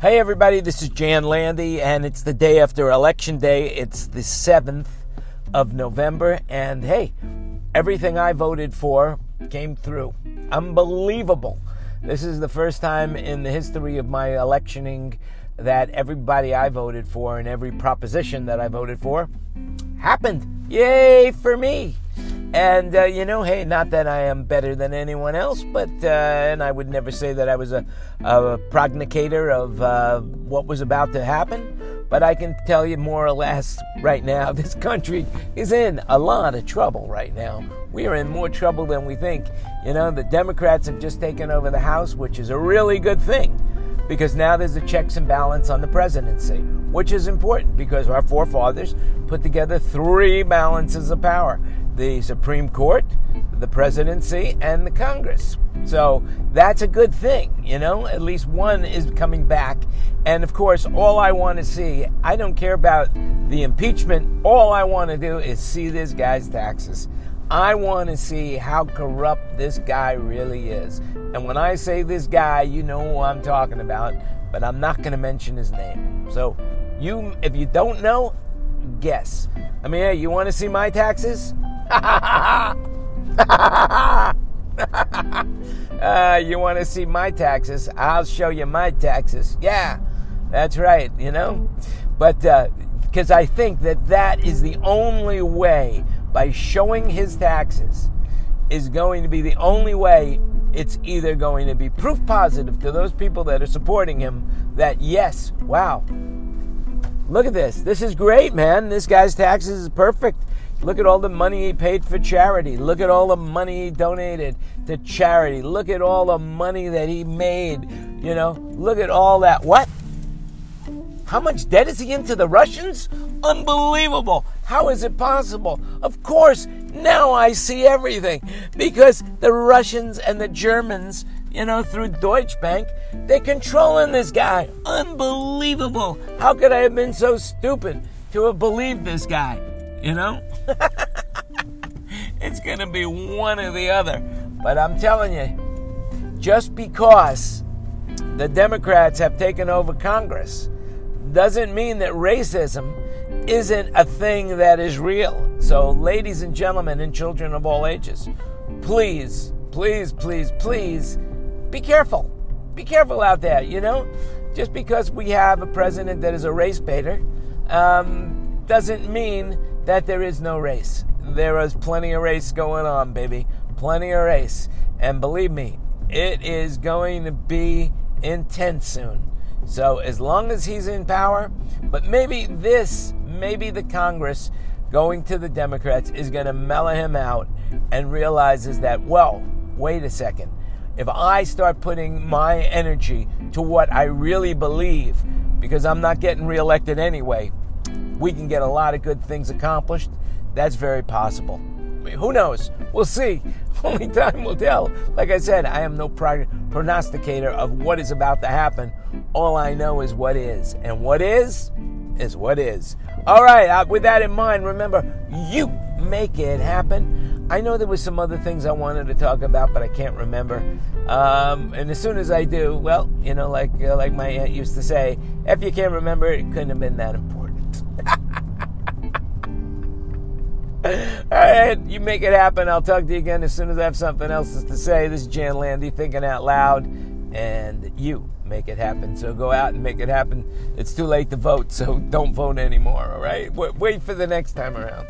Hey, everybody, this is Jan Landy, and it's the day after Election Day. It's the 7th of November, and hey, everything I voted for came through. Unbelievable. This is the first time in the history of my electioning that everybody I voted for and every proposition that I voted for happened. Yay for me! And, uh, you know, hey, not that I am better than anyone else, but, uh, and I would never say that I was a, a prognosticator of uh, what was about to happen, but I can tell you more or less right now, this country is in a lot of trouble right now. We are in more trouble than we think. You know, the Democrats have just taken over the House, which is a really good thing because now there's a checks and balance on the presidency, which is important because our forefathers put together three balances of power the Supreme Court, the presidency, and the Congress. So that's a good thing, you know? At least one is coming back. And of course, all I want to see, I don't care about the impeachment. All I want to do is see this guy's taxes. I want to see how corrupt this guy really is. And when I say this guy, you know who I'm talking about, but I'm not going to mention his name. So, you if you don't know, guess. I mean, hey, you want to see my taxes? uh, you want to see my taxes? I'll show you my taxes. Yeah, that's right, you know? But because uh, I think that that is the only way, by showing his taxes, is going to be the only way it's either going to be proof positive to those people that are supporting him that, yes, wow, look at this. This is great, man. This guy's taxes is perfect. Look at all the money he paid for charity. Look at all the money he donated to charity. Look at all the money that he made. You know, look at all that. What? How much debt is he into the Russians? Unbelievable. How is it possible? Of course, now I see everything because the Russians and the Germans, you know, through Deutsche Bank, they're controlling this guy. Unbelievable. How could I have been so stupid to have believed this guy? You know? it's going to be one or the other. But I'm telling you, just because the Democrats have taken over Congress doesn't mean that racism isn't a thing that is real. So, ladies and gentlemen, and children of all ages, please, please, please, please be careful. Be careful out there, you know? Just because we have a president that is a race baiter um, doesn't mean that there is no race. There is plenty of race going on, baby. Plenty of race. And believe me, it is going to be intense soon. So as long as he's in power, but maybe this, maybe the Congress going to the Democrats is going to mellow him out and realizes that, well, wait a second. If I start putting my energy to what I really believe, because I'm not getting reelected anyway, we can get a lot of good things accomplished. That's very possible. I mean, who knows? We'll see. Only time will tell. Like I said, I am no prognosticator of what is about to happen. All I know is what is. And what is, is what is. All right, uh, with that in mind, remember, you make it happen. I know there was some other things I wanted to talk about, but I can't remember. Um, and as soon as I do, well, you know, like uh, like my aunt used to say, if you can't remember, it couldn't have been that important. All right, you make it happen. I'll talk to you again as soon as I have something else to say. This is Jan Landy thinking out loud, and you make it happen. So go out and make it happen. It's too late to vote, so don't vote anymore, all right? Wait for the next time around.